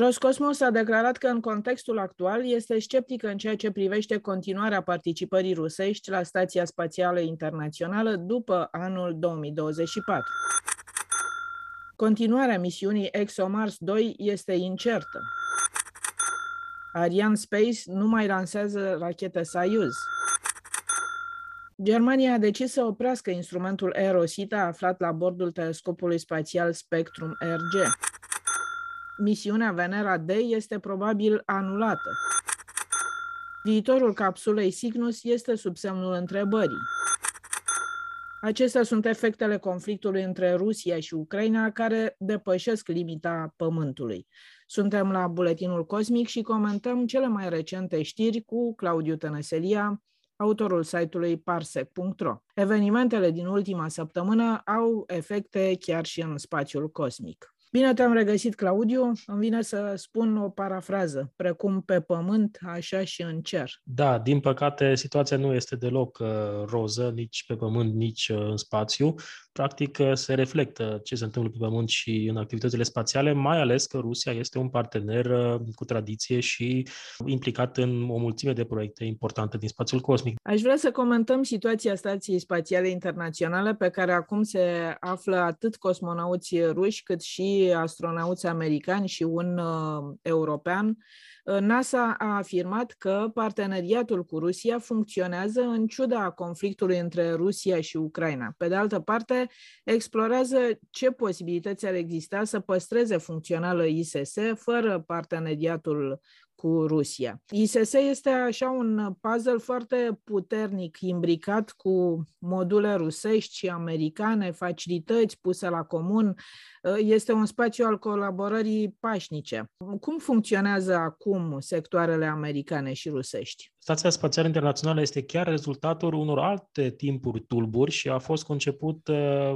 Roscosmos a declarat că în contextul actual este sceptică în ceea ce privește continuarea participării rusești la Stația Spațială Internațională după anul 2024. Continuarea misiunii ExoMars 2 este incertă. Ariane Space nu mai lansează racheta Soyuz. Germania a decis să oprească instrumentul Aerosita aflat la bordul telescopului spațial Spectrum RG misiunea Venera D este probabil anulată. Viitorul capsulei Cygnus este sub semnul întrebării. Acestea sunt efectele conflictului între Rusia și Ucraina care depășesc limita Pământului. Suntem la Buletinul Cosmic și comentăm cele mai recente știri cu Claudiu Tănăselia, autorul site-ului parsec.ro. Evenimentele din ultima săptămână au efecte chiar și în spațiul cosmic. Bine te-am regăsit, Claudiu. Îmi vine să spun o parafrază, precum pe pământ, așa și în cer. Da, din păcate, situația nu este deloc uh, roză, nici pe pământ, nici uh, în spațiu. Practic, uh, se reflectă ce se întâmplă pe pământ și în activitățile spațiale, mai ales că Rusia este un partener uh, cu tradiție și implicat în o mulțime de proiecte importante din spațiul cosmic. Aș vrea să comentăm situația Stației Spațiale Internaționale, pe care acum se află atât cosmonauți ruși, cât și astronauți americani și un uh, european. NASA a afirmat că parteneriatul cu Rusia funcționează în ciuda conflictului între Rusia și Ucraina. Pe de altă parte, explorează ce posibilități ar exista să păstreze funcțională ISS fără parteneriatul cu Rusia. ISS este așa un puzzle foarte puternic imbricat cu module rusești și americane, facilități puse la comun. Este un spațiu al colaborării pașnice. Cum funcționează acum sectoarele americane și rusești? Stația Spațială Internațională este chiar rezultatul unor alte timpuri tulburi și a fost conceput uh,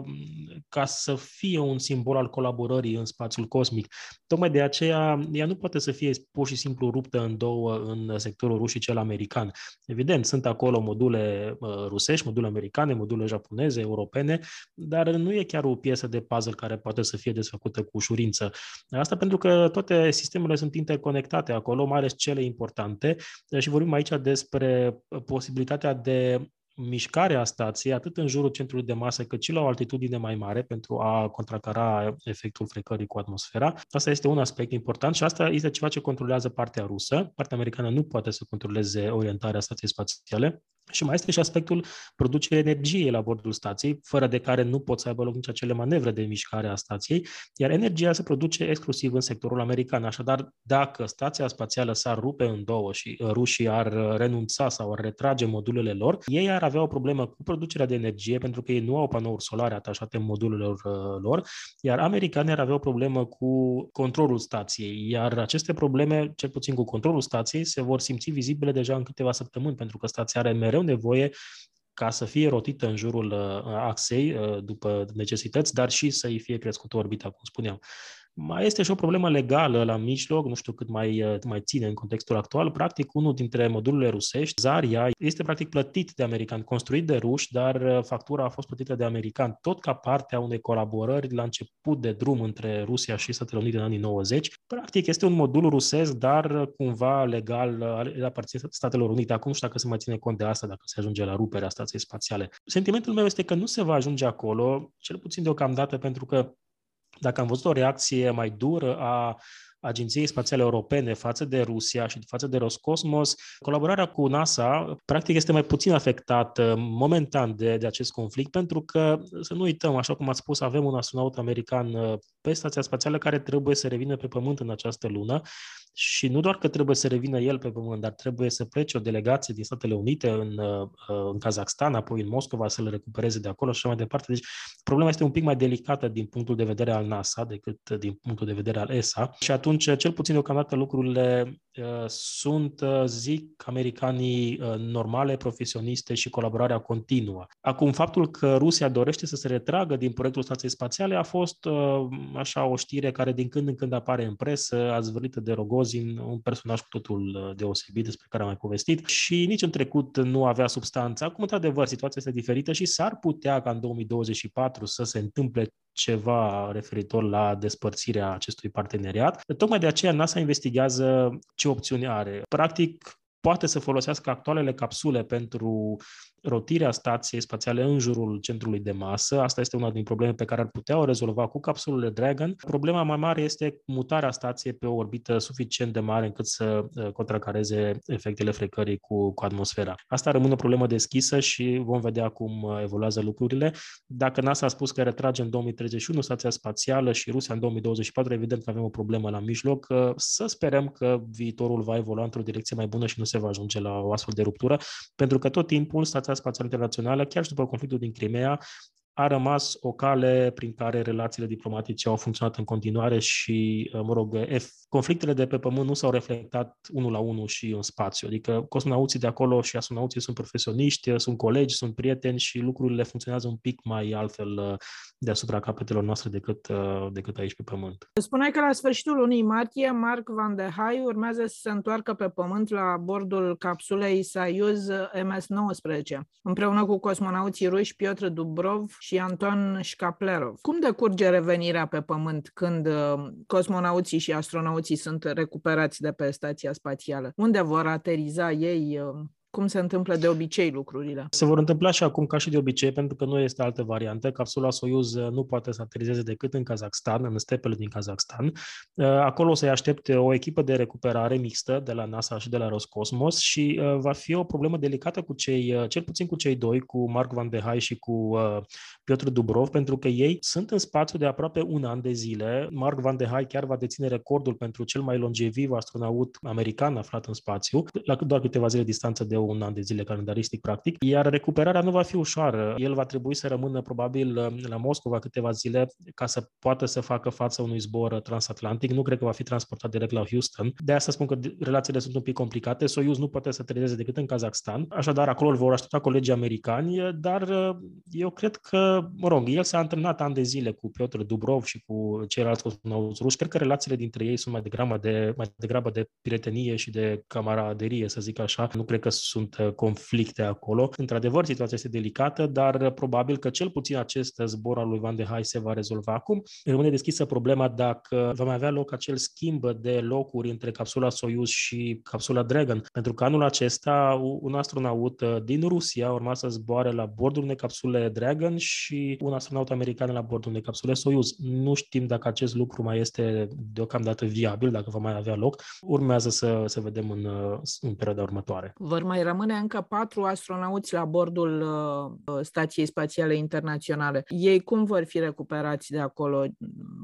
ca să fie un simbol al colaborării în spațiul cosmic. Tocmai de aceea, ea nu poate să fie pur și simplu ruptă în două în sectorul rus și cel american. Evident, sunt acolo module uh, rusești, module americane, module japoneze, europene, dar nu e chiar o piesă de puzzle care poate să fie desfăcută cu ușurință. Asta pentru că toate sistemele sunt interconectate acolo, mai ales cele importante, și vorbim aici despre posibilitatea de mișcare a stației, atât în jurul centrului de masă, cât și la o altitudine mai mare, pentru a contracara efectul frecării cu atmosfera. Asta este un aspect important și asta este ceva ce controlează partea rusă. Partea americană nu poate să controleze orientarea stației spațiale. Și mai este și aspectul producerii energiei la bordul stației, fără de care nu pot să aibă loc nici acele manevre de mișcare a stației, iar energia se produce exclusiv în sectorul american. Așadar, dacă stația spațială s-ar rupe în două și rușii ar renunța sau ar retrage modulele lor, ei ar avea o problemă cu producerea de energie, pentru că ei nu au panouri solare atașate modulelor lor, iar americanii ar avea o problemă cu controlul stației, iar aceste probleme, cel puțin cu controlul stației, se vor simți vizibile deja în câteva săptămâni, pentru că stația are mereu nevoie ca să fie rotită în jurul uh, axei uh, după necesități, dar și să-i fie crescută orbita, cum spuneam. Mai este și o problemă legală la mijloc, nu știu cât mai, mai ține în contextul actual. Practic, unul dintre modulele rusești, Zaria, este practic plătit de american, construit de ruși, dar factura a fost plătită de american, tot ca parte a unei colaborări la început de drum între Rusia și Statele Unite în anii 90. Practic, este un modul rusesc, dar cumva legal, aparține Statelor Unite. Acum nu știu dacă se mai ține cont de asta, dacă se ajunge la ruperea stației spațiale. Sentimentul meu este că nu se va ajunge acolo, cel puțin deocamdată, pentru că dacă am văzut o reacție mai dură a Agenției Spațiale Europene față de Rusia și față de Roscosmos, colaborarea cu NASA practic este mai puțin afectată momentan de, de acest conflict, pentru că, să nu uităm, așa cum ați spus, avem un astronaut american uh, pe stația spațială care trebuie să revină pe Pământ în această lună și nu doar că trebuie să revină el pe Pământ, dar trebuie să plece o delegație din Statele Unite în, uh, în Kazakhstan, apoi în Moscova să le recupereze de acolo și așa mai departe. Deci problema este un pic mai delicată din punctul de vedere al NASA decât din punctul de vedere al ESA și atunci atunci, cel puțin deocamdată, lucrurile uh, sunt, uh, zic, americanii uh, normale, profesioniste și colaborarea continuă. Acum, faptul că Rusia dorește să se retragă din proiectul stației spațiale a fost așa o știre care din când în când apare în presă, a zvârlită de Rogozin, un personaj cu totul deosebit despre care am mai povestit și nici în trecut nu avea substanță. Acum, într-adevăr, situația este diferită și s-ar putea ca în 2024 să se întâmple ceva referitor la despărțirea acestui parteneriat. Tocmai de aceea NASA investigează ce opțiuni are. Practic, poate să folosească actualele capsule pentru rotirea stației spațiale în jurul centrului de masă. Asta este una din probleme pe care ar putea o rezolva cu capsulele Dragon. Problema mai mare este mutarea stației pe o orbită suficient de mare încât să uh, contracareze efectele frecării cu, cu atmosfera. Asta rămâne o problemă deschisă și vom vedea cum uh, evoluează lucrurile. Dacă NASA a spus că retrage în 2031 stația spațială și Rusia în 2024, evident că avem o problemă la mijloc. Uh, să sperăm că viitorul va evolua într-o direcție mai bună și nu se va ajunge la o astfel de ruptură, pentru că tot timpul stația Spațială Internațională, chiar și după conflictul din Crimea, a rămas o cale prin care relațiile diplomatice au funcționat în continuare și, uh, mă rog, conflictele de pe Pământ nu s-au reflectat unul la unul și în spațiu. Adică cosmonauții de acolo și astronauții sunt profesioniști, sunt colegi, sunt prieteni și lucrurile funcționează un pic mai altfel uh, deasupra capetelor noastre decât, uh, decât aici pe Pământ. Spuneai că la sfârșitul lunii martie, Mark Van de Hai urmează să se întoarcă pe Pământ la bordul capsulei Soyuz MS-19, împreună cu cosmonauții ruși Piotr Dubrov și Anton Shkaplerov. Cum decurge revenirea pe Pământ când uh, cosmonauții și astronauții sunt recuperați de pe stația spațială? Unde vor ateriza ei? Uh, cum se întâmplă de obicei lucrurile. Se vor întâmpla și acum ca și de obicei, pentru că nu este altă variantă. Capsula Soyuz uh, nu poate să aterizeze decât în Kazakhstan, în stepele din Kazakhstan. Uh, acolo o să-i aștepte o echipă de recuperare mixtă de la NASA și de la Roscosmos și uh, va fi o problemă delicată cu cei, cel puțin cu cei doi, cu Mark Van de Hai și cu Piotr Dubrov, pentru că ei sunt în spațiu de aproape un an de zile. Mark Van de Hai chiar va deține recordul pentru cel mai longeviv astronaut american aflat în spațiu, la doar câteva zile distanță de un an de zile calendaristic, practic, iar recuperarea nu va fi ușoară. El va trebui să rămână probabil la Moscova câteva zile ca să poată să facă față unui zbor transatlantic. Nu cred că va fi transportat direct la Houston. De asta spun că relațiile sunt un pic complicate. Soyuz nu poate să trezeze decât în Kazakhstan. Așadar, acolo îl vor aștepta colegii americani, dar eu cred că, mă rog, el s-a antrenat ani de zile cu Piotr Dubrov și cu ceilalți cosmonauți ruși. Cred că relațiile dintre ei sunt mai degrabă de, mai degrabă de prietenie și de camaraderie, să zic așa. Nu cred că sunt uh, conflicte acolo. Într-adevăr, situația este delicată, dar uh, probabil că cel puțin acest zbor al lui Van de Hai se va rezolva acum. Rămâne deschisă problema dacă va mai avea loc acel schimb de locuri între capsula Soyuz și capsula Dragon, pentru că anul acesta un astronaut uh, din Rusia urma să zboare la bordul unei capsule Dragon și un astronaut american la bordul unei capsule Soyuz. Nu știm dacă acest lucru mai este deocamdată viabil, dacă va mai avea loc. Urmează să, să vedem în, în perioada următoare. Vor mai rămâne încă patru astronauți la bordul uh, Stației Spațiale Internaționale. Ei cum vor fi recuperați de acolo?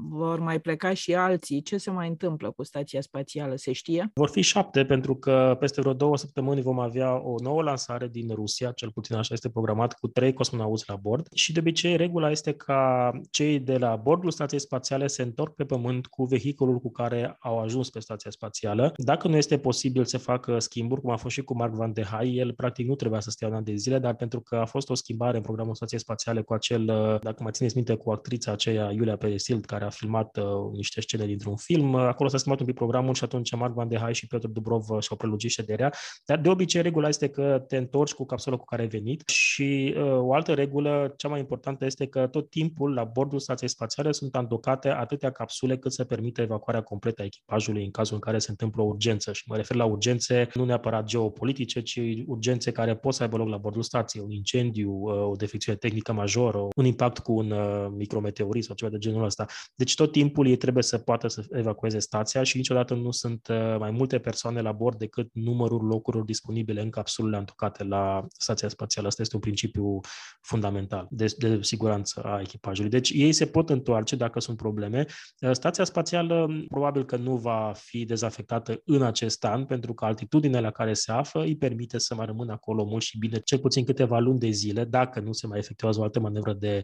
Vor mai pleca și alții? Ce se mai întâmplă cu Stația Spațială? Se știe? Vor fi șapte, pentru că peste vreo două săptămâni vom avea o nouă lansare din Rusia, cel puțin așa este programat, cu trei cosmonauți la bord. Și de obicei, regula este ca cei de la bordul Stației Spațiale se întorc pe Pământ cu vehiculul cu care au ajuns pe Stația Spațială. Dacă nu este posibil să facă schimburi, cum a fost și cu Mark Van de Hai, el practic nu trebuia să stea un an de zile, dar pentru că a fost o schimbare în programul Stației Spațiale cu acel, uh, dacă mă țineți minte, cu actrița aceea, Iulia Peresild, care a filmat uh, niște scene dintr-un film, uh, acolo s-a schimbat un pic programul și atunci Mark Van de Hai și Piotr Dubrov uh, și-au prelugit șederea, dar de obicei regula este că te întorci cu capsula cu care ai venit și uh, o altă regulă, cea mai importantă, este că tot timpul la bordul Stației Spațiale sunt andocate atâtea capsule cât să permită evacuarea completă a echipajului în cazul în care se întâmplă o urgență. Și mă refer la urgențe nu neapărat geopolitice, ci urgențe care pot să aibă loc la bordul stației, un incendiu, uh, o defecțiune tehnică majoră, un impact cu un uh, micrometeorit sau ceva de genul ăsta. Deci tot timpul ei trebuie să poată să evacueze stația și niciodată nu sunt uh, mai multe persoane la bord decât numărul locurilor disponibile în capsulele antocate la stația spațială. Asta este un principiu fundamental de, de siguranță a echipajului. Deci ei se pot întoarce dacă sunt probleme. Stația spațială probabil că nu va fi dezafectată în acest an, pentru că altitudinea la care se află îi permite să mai rămână acolo mult și bine, cel puțin câteva luni de zile, dacă nu se mai efectuează o altă manevră de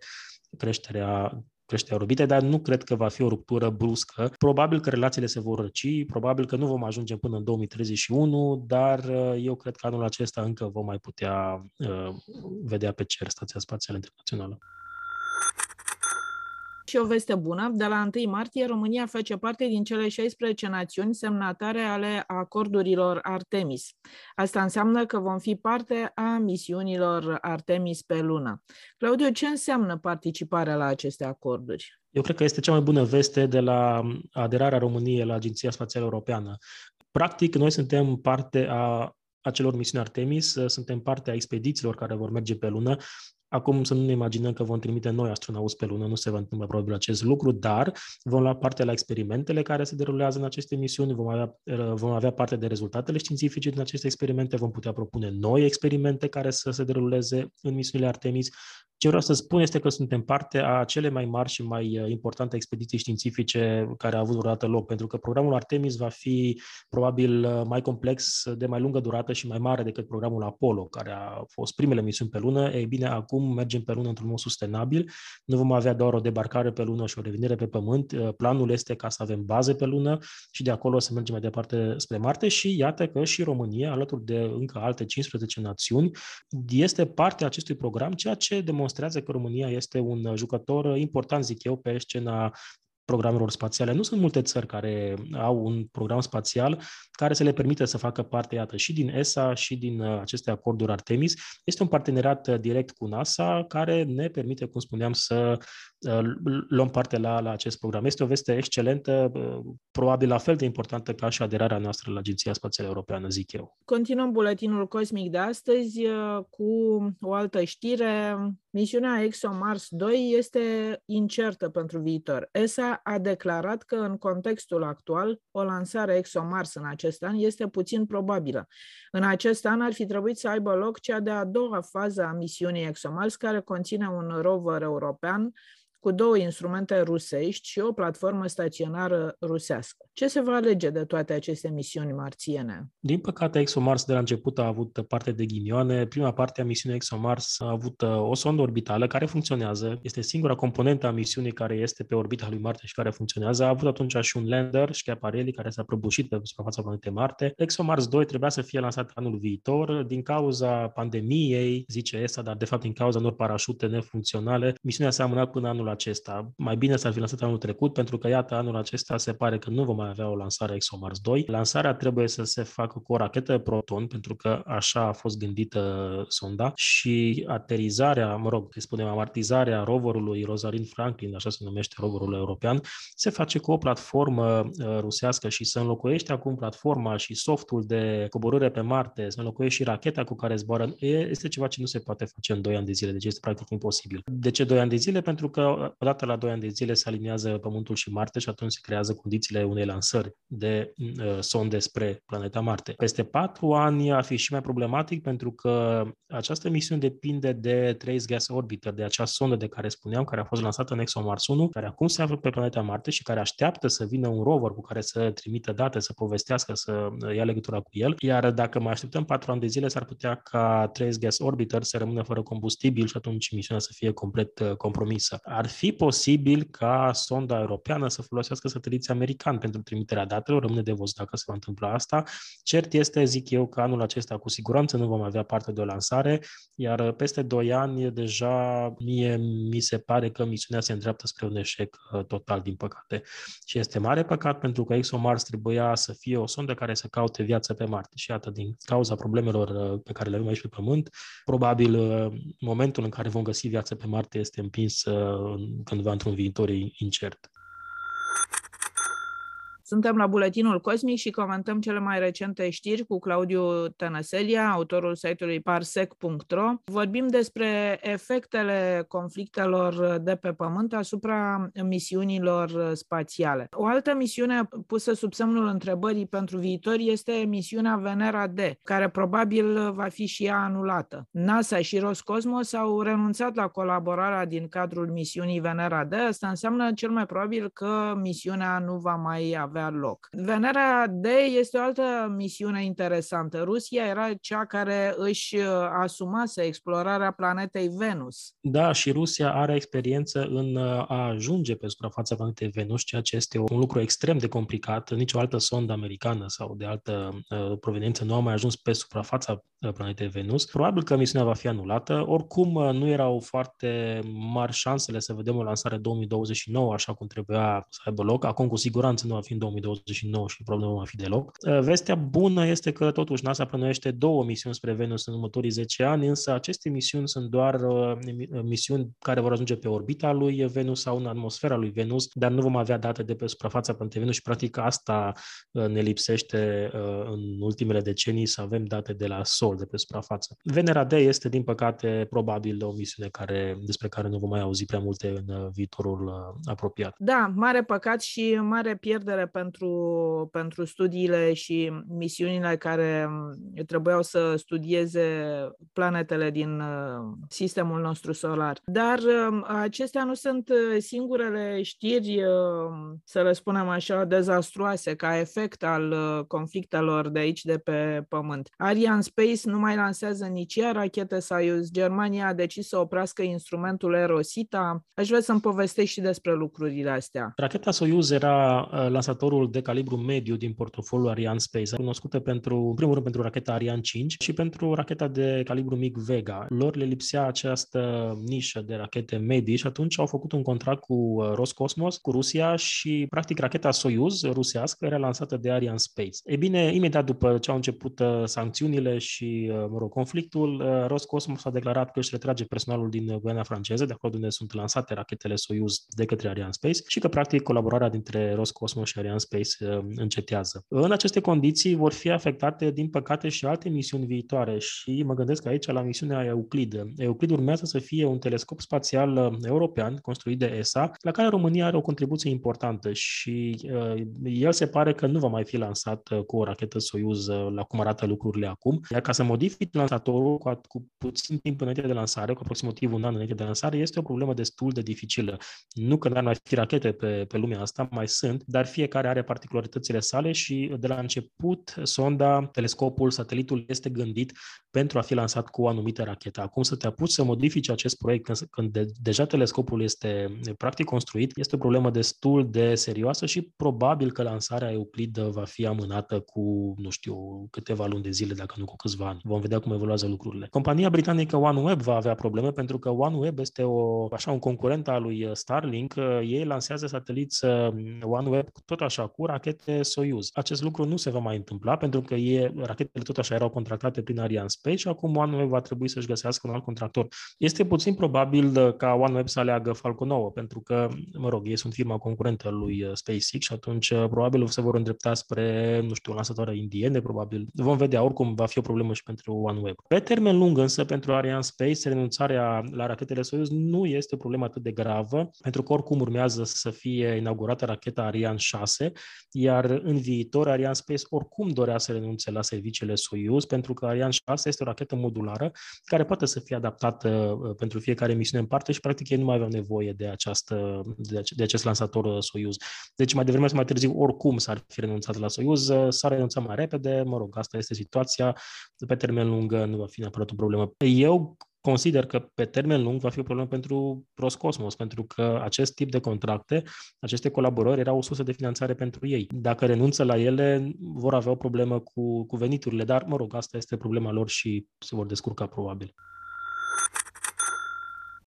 creștere a creșterea orbitei, dar nu cred că va fi o ruptură bruscă. Probabil că relațiile se vor răci, probabil că nu vom ajunge până în 2031, dar uh, eu cred că anul acesta încă vom mai putea uh, vedea pe cer Stația Spațială Internațională. Și o veste bună, de la 1 martie România face parte din cele 16 națiuni semnatare ale acordurilor Artemis. Asta înseamnă că vom fi parte a misiunilor Artemis pe lună. Claudiu, ce înseamnă participarea la aceste acorduri? Eu cred că este cea mai bună veste de la aderarea României la Agenția Spațială Europeană. Practic, noi suntem parte a acelor misiuni Artemis, suntem parte a expedițiilor care vor merge pe lună Acum să nu ne imaginăm că vom trimite noi astronauți pe lună, nu se va întâmpla probabil acest lucru, dar vom lua parte la experimentele care se derulează în aceste misiuni, vom avea, vom avea parte de rezultatele științifice din aceste experimente, vom putea propune noi experimente care să se deruleze în misiunile Artemis ce vreau să spun este că suntem parte a cele mai mari și mai uh, importante expediții științifice care au avut vreodată loc, pentru că programul Artemis va fi probabil uh, mai complex, de mai lungă durată și mai mare decât programul Apollo, care a fost primele misiuni pe lună. Ei bine, acum mergem pe lună într-un mod sustenabil. Nu vom avea doar o debarcare pe lună și o revenire pe Pământ. Uh, planul este ca să avem baze pe lună și de acolo să mergem mai departe spre Marte și iată că și România, alături de încă alte 15 națiuni, este parte a acestui program, ceea ce demonstrează demonstrează că România este un jucător important, zic eu, pe scena programelor spațiale. Nu sunt multe țări care au un program spațial care să le permită să facă parte, iată, și din ESA și din uh, aceste acorduri Artemis. Este un parteneriat uh, direct cu NASA care ne permite, cum spuneam, să uh, luăm parte la, la acest program. Este o veste excelentă, probabil la fel de importantă ca și aderarea noastră la Agenția Spațială Europeană, zic eu. Continuăm buletinul cosmic de astăzi cu o altă știre. Misiunea ExoMars 2 este incertă pentru viitor. ESA a declarat că în contextul actual o lansare ExoMars în acest acest an este puțin probabilă. În acest an ar fi trebuit să aibă loc cea de-a doua fază a misiunii ExoMars, care conține un rover european cu două instrumente rusești și o platformă staționară rusească. Ce se va alege de toate aceste misiuni marțiene? Din păcate, ExoMars de la început a avut parte de ghinioane. Prima parte a misiunii ExoMars a avut uh, o sondă orbitală care funcționează. Este singura componentă a misiunii care este pe orbita lui Marte și care funcționează. A avut atunci și un lander, Schiaparelli, care s-a prăbușit pe suprafața planetei Marte. ExoMars 2 trebuia să fie lansat anul viitor. Din cauza pandemiei, zice ESA, dar de fapt din cauza unor parașute nefuncționale, misiunea s-a amânat până anul acesta. Mai bine s-ar fi lansat anul trecut, pentru că, iată, anul acesta se pare că nu vom mai avea o lansare ExoMars 2. Lansarea trebuie să se facă cu o rachetă Proton, pentru că așa a fost gândită sonda, și aterizarea, mă rog, să spunem, amartizarea roverului Rosalind Franklin, așa se numește roverul european, se face cu o platformă uh, rusească și să înlocuiește acum platforma și softul de coborâre pe Marte, să înlocuiește și racheta cu care zboară, este ceva ce nu se poate face în 2 ani de zile, deci este practic imposibil. De ce 2 ani de zile? Pentru că odată la 2 ani de zile se aliniază Pământul și Marte și atunci se creează condițiile unei lansări de uh, sonde spre planeta Marte. Peste 4 ani ar fi și mai problematic pentru că această misiune depinde de Trace Gas Orbiter, de acea sondă de care spuneam, care a fost lansată în ExoMars 1, care acum se află pe planeta Marte și care așteaptă să vină un rover cu care să trimită date, să povestească, să ia legătura cu el. Iar dacă mai așteptăm 4 ani de zile, s-ar putea ca Trace Gas Orbiter să rămână fără combustibil și atunci misiunea să fie complet uh, compromisă. Ar fi posibil ca sonda europeană să folosească sateliții americani pentru trimiterea datelor, rămâne de văzut dacă se va întâmpla asta. Cert este, zic eu, că anul acesta cu siguranță nu vom avea parte de o lansare, iar peste 2 ani deja mie mi se pare că misiunea se îndreaptă spre un eșec uh, total, din păcate. Și este mare păcat pentru că ExoMars trebuia să fie o sondă care să caute viață pe Marte. Și iată, din cauza problemelor uh, pe care le avem aici pe Pământ, probabil uh, momentul în care vom găsi viață pe Marte este împins cândva într-un viitor incert. Suntem la Buletinul Cosmic și comentăm cele mai recente știri cu Claudiu Tănăselia, autorul site-ului parsec.ro. Vorbim despre efectele conflictelor de pe Pământ asupra misiunilor spațiale. O altă misiune pusă sub semnul întrebării pentru viitor este misiunea Venera D, care probabil va fi și ea anulată. NASA și Roscosmos au renunțat la colaborarea din cadrul misiunii Venera D. Asta înseamnă cel mai probabil că misiunea nu va mai avea avea loc. Venera D este o altă misiune interesantă. Rusia era cea care își uh, asumase explorarea planetei Venus. Da, și Rusia are experiență în uh, a ajunge pe suprafața planetei Venus, ceea ce este un lucru extrem de complicat. Nici o altă sondă americană sau de altă uh, proveniență nu a mai ajuns pe suprafața uh, planetei Venus. Probabil că misiunea va fi anulată. Oricum, uh, nu erau foarte mari șansele să vedem o lansare 2029, așa cum trebuia să aibă loc. Acum, cu siguranță, nu va fi în 2029 și probabil nu va fi deloc. Uh, vestea bună este că, totuși, NASA plănuiește două misiuni spre Venus în următorii 10 ani, însă aceste misiuni sunt doar uh, misiuni care vor ajunge pe orbita lui Venus sau în atmosfera lui Venus, dar nu vom avea date de pe suprafața planetei Venus și, practic, asta ne lipsește în ultimele decenii să avem date de la Sol, de pe suprafață. Venera D este, din păcate, probabil o misiune care, despre care nu vom mai auzi prea multe în uh, viitorul uh, apropiat. Da, mare păcat și mare pierdere pentru, pentru studiile și misiunile care um, trebuiau să studieze planetele din uh, sistemul nostru solar. Dar um, acestea nu sunt singurele știri, să le spunem așa, dezastruoase ca efect al conflictelor de aici, de pe Pământ. Ariane Space nu mai lansează nici ea rachete Soyuz. Germania a decis să oprească instrumentul Erosita. Aș vrea să-mi povestești și despre lucrurile astea. Racheta Soyuz era uh, lansatorul de calibru mediu din portofoliul Ariane Space, cunoscută pentru, în primul rând pentru racheta Ariane 5 și pentru racheta de calibru mic Vega. Lor le lipsea această nișă de rachete medii și atunci au făcut un contract cu uh, Roscosmos, cu Rusia și practic racheta Soyuz rusească era lansată de Ariane Space. E bine, imediat după ce au început uh, sancțiunile și, mă rog, conflictul, Roscosmos a declarat că își retrage personalul din Guiana franceză, de acolo unde sunt lansate rachetele Soyuz de către Ariane Space și că, practic, colaborarea dintre Roscosmos și Ariane Space uh, încetează. În aceste condiții vor fi afectate, din păcate, și alte misiuni viitoare și mă gândesc aici la misiunea Euclid. Euclid urmează să fie un telescop spațial uh, european construit de ESA, la care România are o contribuție importantă și uh, el se pare că nu va mai fi lansat uh, cu o rachetă Soyuz uh, la cum arată lucrurile acum. Iar ca să modifici lansatorul cu, cu puțin timp înainte de lansare, cu aproximativ un an înainte de lansare, este o problemă destul de dificilă. Nu că n-ar mai fi rachete pe, pe lumea asta, mai sunt, dar fiecare are particularitățile sale și de la început sonda, telescopul, satelitul este gândit pentru a fi lansat cu o anumită rachetă. Acum să te apuci să modifici acest proiect când, când de, deja telescopul este practic construit, este o problemă destul de serioasă și probabil că lansarea Euclid va fi amânată cu, nu știu, câteva luni de zile, dacă nu cu câțiva ani. Vom vedea cum evoluează lucrurile. Compania britanică OneWeb va avea probleme pentru că OneWeb este o, așa un concurent al lui Starlink. Ei lansează sateliți uh, OneWeb tot așa cu rachete Soyuz. Acest lucru nu se va mai întâmpla pentru că e, rachetele tot așa erau contractate prin Ariane Space și acum OneWeb va trebui să-și găsească un alt contractor. Este puțin probabil uh, ca OneWeb să aleagă Falcon 9 pentru că, mă rog, ei sunt firma concurentă lui uh, SpaceX și atunci probabil se vor îndrepta spre, nu știu, lansatoare indiene, probabil. Vom vedea, oricum va fi o problemă și pentru OneWeb. Pe termen lung însă, pentru Ariane Space, renunțarea la rachetele Soyuz nu este o problemă atât de gravă, pentru că oricum urmează să fie inaugurată racheta Ariane 6, iar în viitor Ariane Space oricum dorea să renunțe la serviciile Soyuz, pentru că Ariane 6 este o rachetă modulară care poate să fie adaptată uh, pentru fiecare misiune în parte și practic ei nu mai aveau nevoie de, această, de, acest lansator uh, Soyuz. Deci mai devreme sau mai târziu oricum s-ar fi renunțat la Soyuz, uh, s-a renunțat mai repede, mă rog, asta este situația, pe termen lung nu va fi neapărat o problemă. Eu consider că pe termen lung va fi o problemă pentru Roscosmos, pentru că acest tip de contracte, aceste colaborări erau o sursă de finanțare pentru ei. Dacă renunță la ele, vor avea o problemă cu, cu veniturile, dar, mă rog, asta este problema lor și se vor descurca probabil.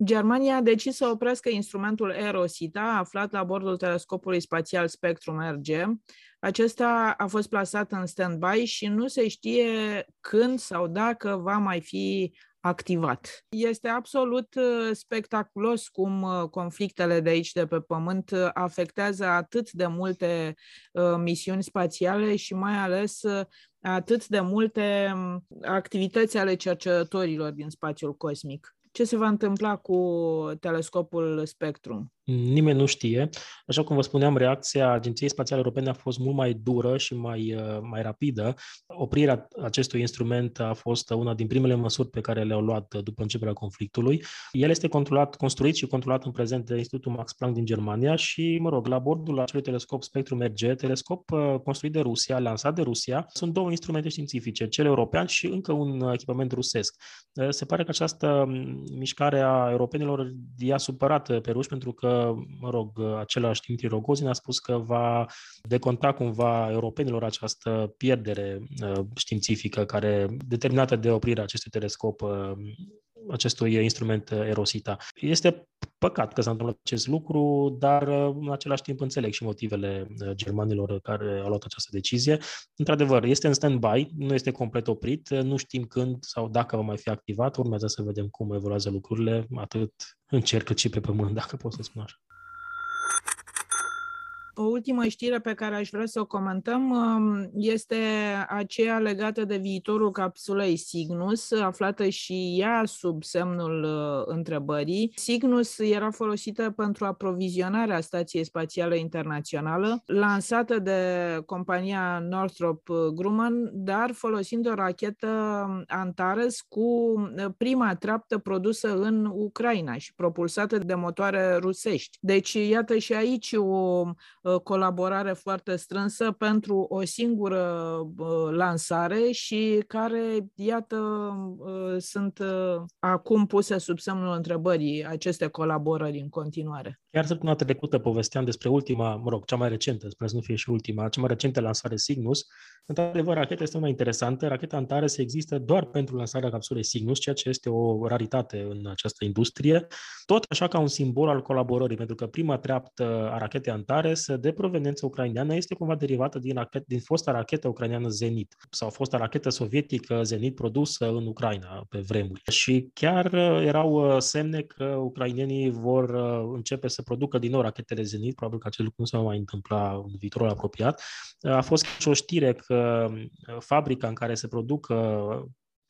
Germania a decis să oprească instrumentul Erosita, aflat la bordul telescopului spațial Spectrum RG. Acesta a fost plasat în stand-by și nu se știe când sau dacă va mai fi activat. Este absolut uh, spectaculos cum uh, conflictele de aici, de pe Pământ, uh, afectează atât de multe misiuni spațiale și mai ales atât de multe um, activități ale cercetătorilor din spațiul cosmic. Ce se va întâmpla cu telescopul Spectrum? Nimeni nu știe. Așa cum vă spuneam, reacția Agenției Spațiale Europene a fost mult mai dură și mai, uh, mai rapidă. Oprirea acestui instrument a fost una din primele măsuri pe care le-au luat după începerea conflictului. El este controlat, construit și controlat în prezent de Institutul Max Planck din Germania și, mă rog, la bordul acelui telescop Spectrum RG, telescop uh, construit de Rusia, lansat de Rusia, sunt două instrumente științifice, cel european și încă un echipament rusesc. Uh, se pare că această mm, mișcare a europenilor i-a supărat pe ruși pentru că mă rog, același Dimitri Rogozin a spus că va deconta cumva europenilor această pierdere uh, științifică care determinată de oprirea acestui telescop uh, acestui instrument uh, Erosita. Este păcat că s-a întâmplat acest lucru, dar în același timp înțeleg și motivele germanilor care au luat această decizie. Într-adevăr, este în stand-by, nu este complet oprit, nu știm când sau dacă va mai fi activat, urmează să vedem cum evoluează lucrurile, atât în cer cât și pe pământ, dacă pot să spun așa. O ultimă știre pe care aș vrea să o comentăm um, este aceea legată de viitorul capsulei Cygnus, aflată și ea sub semnul uh, întrebării. Cygnus era folosită pentru aprovizionarea Stației Spațiale Internațională, lansată de compania Northrop Grumman, dar folosind o rachetă Antares cu uh, prima treaptă produsă în Ucraina și propulsată de motoare rusești. Deci, iată și aici o Uh, colaborare foarte strânsă pentru o singură uh, lansare și care, iată, uh, sunt acum puse sub semnul întrebării aceste colaborări în continuare. Chiar săptămâna trecută povesteam despre ultima, mă rog, cea mai recentă, sper să nu fie și ultima, cea mai recentă lansare Cygnus. Într-adevăr, racheta este mai interesantă. Racheta Antares există doar pentru lansarea capsulei Cygnus, ceea ce este o raritate în această industrie. Tot așa ca un simbol al colaborării, pentru că prima treaptă a rachetei Antares de proveniență ucraineană este cumva derivată din, rachet, din fosta rachetă ucraineană Zenit sau fosta rachetă sovietică Zenit produsă în Ucraina pe vremuri. Și chiar erau uh, semne că ucrainienii vor uh, începe să producă din nou rachetele Zenit, probabil că acest lucru nu se va mai întâmpla în viitorul apropiat. A fost și o știre că uh, fabrica în care se produc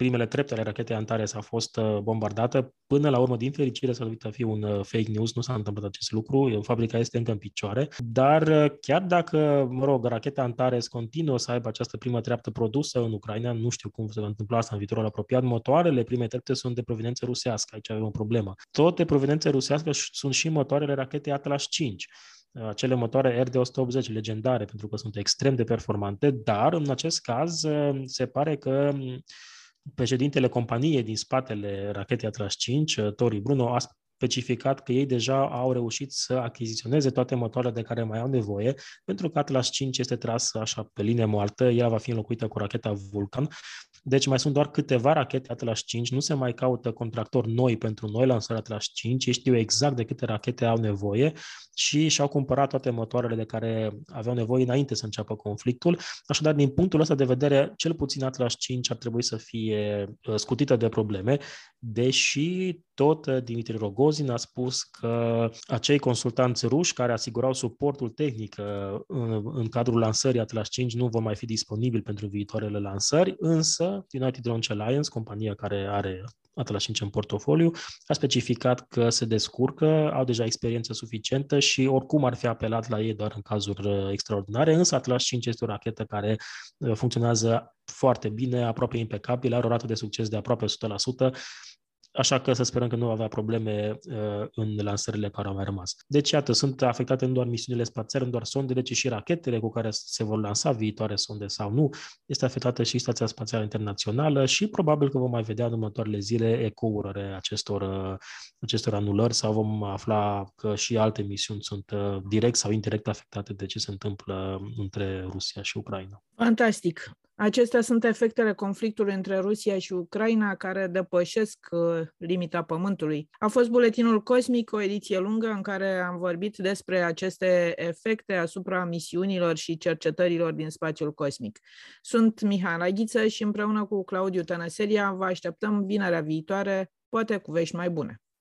primele trepte ale rachetei Antares a fost uh, bombardată. Până la urmă, din fericire, s-a dovedit a fi un uh, fake news, nu s-a întâmplat acest lucru, fabrica este încă în picioare, dar uh, chiar dacă, mă rog, racheta Antares continuă să aibă această primă treaptă produsă în Ucraina, nu știu cum se va întâmpla asta în viitorul apropiat, motoarele primei trepte sunt de proveniență rusească, aici avem o problemă. Tot de proveniență rusească sunt și motoarele rachetei Atlas 5 acele motoare RD180 legendare, pentru că sunt extrem de performante, dar în acest caz se pare că președintele companiei din spatele rachetei Atlas 5, uh, Tori Bruno, a specificat că ei deja au reușit să achiziționeze toate motoarele de care mai au nevoie, pentru că Atlas 5 este tras așa pe linie moartă, ea va fi înlocuită cu racheta Vulcan, deci mai sunt doar câteva rachete Atlas 5, nu se mai caută contractori noi pentru noi lansări Atlas 5, ei știu exact de câte rachete au nevoie și și-au cumpărat toate motoarele de care aveau nevoie înainte să înceapă conflictul. Așadar, din punctul ăsta de vedere, cel puțin Atlas 5 ar trebui să fie uh, scutită de probleme, deși tot uh, Dimitri Rogozin a spus că acei consultanți ruși care asigurau suportul tehnic uh, în, în cadrul lansării Atlas 5 nu vor mai fi disponibili pentru viitoarele lansări, însă United Launch Alliance, compania care are Atlas 5 în portofoliu, a specificat că se descurcă, au deja experiență suficientă și oricum ar fi apelat la ei doar în cazuri uh, extraordinare, însă Atlas 5 este o rachetă care funcționează foarte bine, aproape impecabil, are o rată de succes de aproape 100%, așa că să sperăm că nu va avea probleme uh, în lansările care au mai rămas. Deci, iată, sunt afectate nu doar misiunile spațiale, nu doar sondele, ci și rachetele cu care se vor lansa viitoare sonde sau nu. Este afectată și Stația Spațială Internațională și probabil că vom mai vedea în următoarele zile ecouri acestor, uh, acestor anulări sau vom afla că și alte misiuni sunt uh, direct sau indirect afectate de ce se întâmplă între Rusia și Ucraina. Fantastic! Acestea sunt efectele conflictului între Rusia și Ucraina care depășesc uh, limita Pământului. A fost buletinul Cosmic, o ediție lungă în care am vorbit despre aceste efecte asupra misiunilor și cercetărilor din spațiul cosmic. Sunt Mihai Aghiță și împreună cu Claudiu Tănăselia vă așteptăm vinerea viitoare, poate cu vești mai bune.